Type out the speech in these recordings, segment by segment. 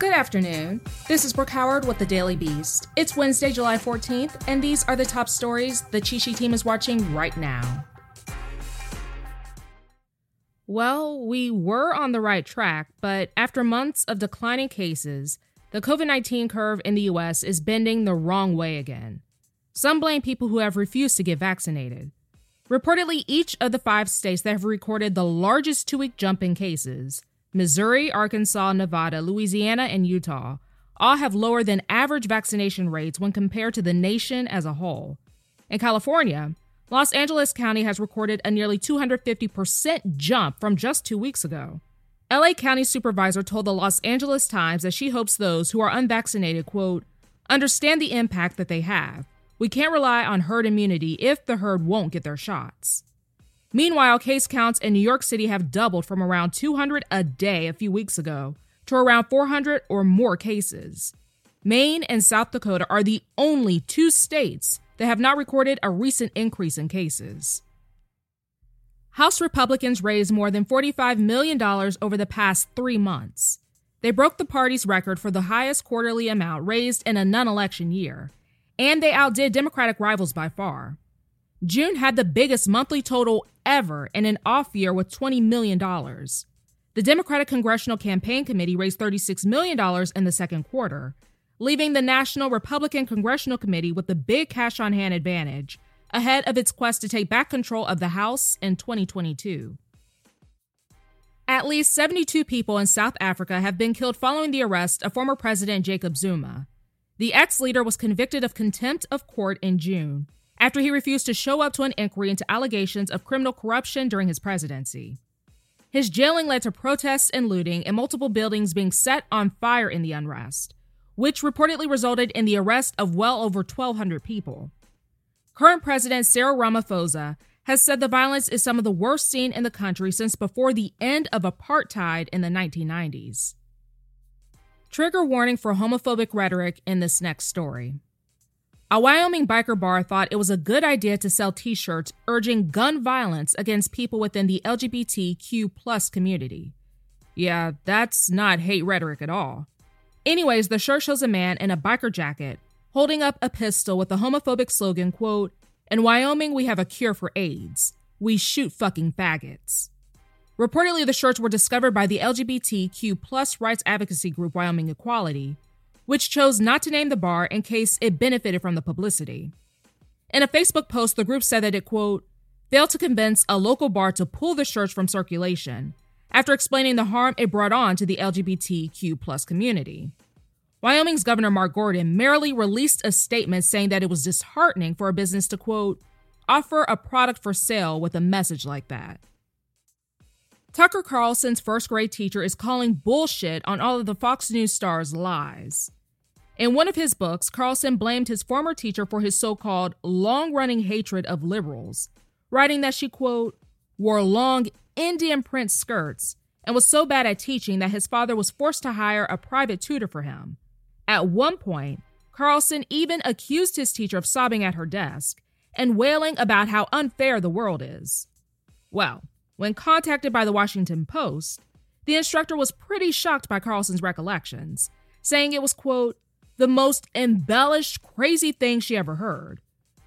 Good afternoon. This is Brooke Howard with the Daily Beast. It's Wednesday, July 14th, and these are the top stories the Cheat Sheet team is watching right now. Well, we were on the right track, but after months of declining cases, the COVID 19 curve in the US is bending the wrong way again. Some blame people who have refused to get vaccinated. Reportedly, each of the five states that have recorded the largest two week jump in cases Missouri, Arkansas, Nevada, Louisiana, and Utah all have lower than average vaccination rates when compared to the nation as a whole. In California, Los Angeles County has recorded a nearly 250% jump from just two weeks ago. LA County Supervisor told the Los Angeles Times that she hopes those who are unvaccinated, quote, understand the impact that they have. We can't rely on herd immunity if the herd won't get their shots. Meanwhile, case counts in New York City have doubled from around 200 a day a few weeks ago to around 400 or more cases. Maine and South Dakota are the only two states that have not recorded a recent increase in cases. House Republicans raised more than $45 million over the past three months. They broke the party's record for the highest quarterly amount raised in a non election year, and they outdid Democratic rivals by far. June had the biggest monthly total ever in an off year with $20 million. The Democratic Congressional Campaign Committee raised $36 million in the second quarter, leaving the National Republican Congressional Committee with the big cash on hand advantage ahead of its quest to take back control of the House in 2022. At least 72 people in South Africa have been killed following the arrest of former President Jacob Zuma. The ex leader was convicted of contempt of court in June after he refused to show up to an inquiry into allegations of criminal corruption during his presidency. His jailing led to protests and looting and multiple buildings being set on fire in the unrest, which reportedly resulted in the arrest of well over 1,200 people. Current President Cyril Ramaphosa has said the violence is some of the worst seen in the country since before the end of apartheid in the 1990s. Trigger warning for homophobic rhetoric in this next story. A Wyoming biker bar thought it was a good idea to sell t shirts urging gun violence against people within the LGBTQ plus community. Yeah, that's not hate rhetoric at all. Anyways, the shirt shows a man in a biker jacket holding up a pistol with the homophobic slogan, quote, In Wyoming, we have a cure for AIDS. We shoot fucking faggots. Reportedly, the shirts were discovered by the LGBTQ plus rights advocacy group Wyoming Equality, which chose not to name the bar in case it benefited from the publicity. In a Facebook post, the group said that it, quote, failed to convince a local bar to pull the shirts from circulation after explaining the harm it brought on to the LGBTQ community. Wyoming's Governor Mark Gordon merely released a statement saying that it was disheartening for a business to, quote, offer a product for sale with a message like that. Tucker Carlson's first grade teacher is calling bullshit on all of the Fox News stars' lies. In one of his books, Carlson blamed his former teacher for his so called long running hatred of liberals, writing that she, quote, wore long Indian print skirts and was so bad at teaching that his father was forced to hire a private tutor for him. At one point, Carlson even accused his teacher of sobbing at her desk and wailing about how unfair the world is. Well, when contacted by the Washington Post, the instructor was pretty shocked by Carlson's recollections, saying it was, quote, the most embellished, crazy thing she ever heard.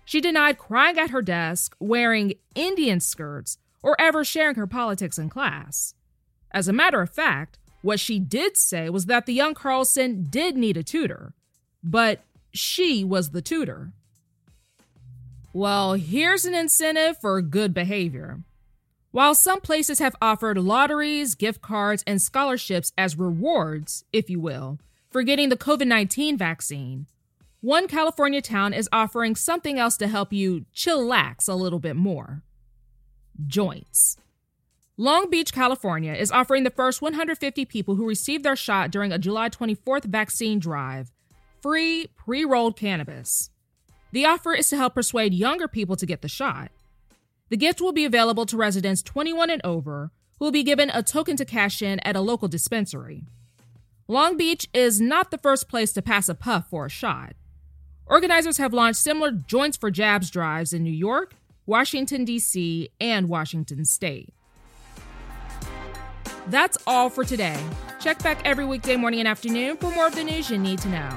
She denied crying at her desk, wearing Indian skirts, or ever sharing her politics in class. As a matter of fact, what she did say was that the young Carlson did need a tutor, but she was the tutor. Well, here's an incentive for good behavior. While some places have offered lotteries, gift cards, and scholarships as rewards, if you will, for getting the COVID 19 vaccine, one California town is offering something else to help you chillax a little bit more joints. Long Beach, California is offering the first 150 people who received their shot during a July 24th vaccine drive free pre rolled cannabis. The offer is to help persuade younger people to get the shot. The gift will be available to residents 21 and over who will be given a token to cash in at a local dispensary. Long Beach is not the first place to pass a puff for a shot. Organizers have launched similar Joints for Jabs drives in New York, Washington, D.C., and Washington State. That's all for today. Check back every weekday morning and afternoon for more of the news you need to know.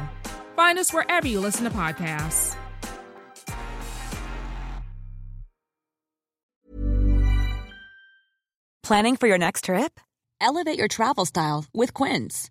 Find us wherever you listen to podcasts. Planning for your next trip? Elevate your travel style with Quince.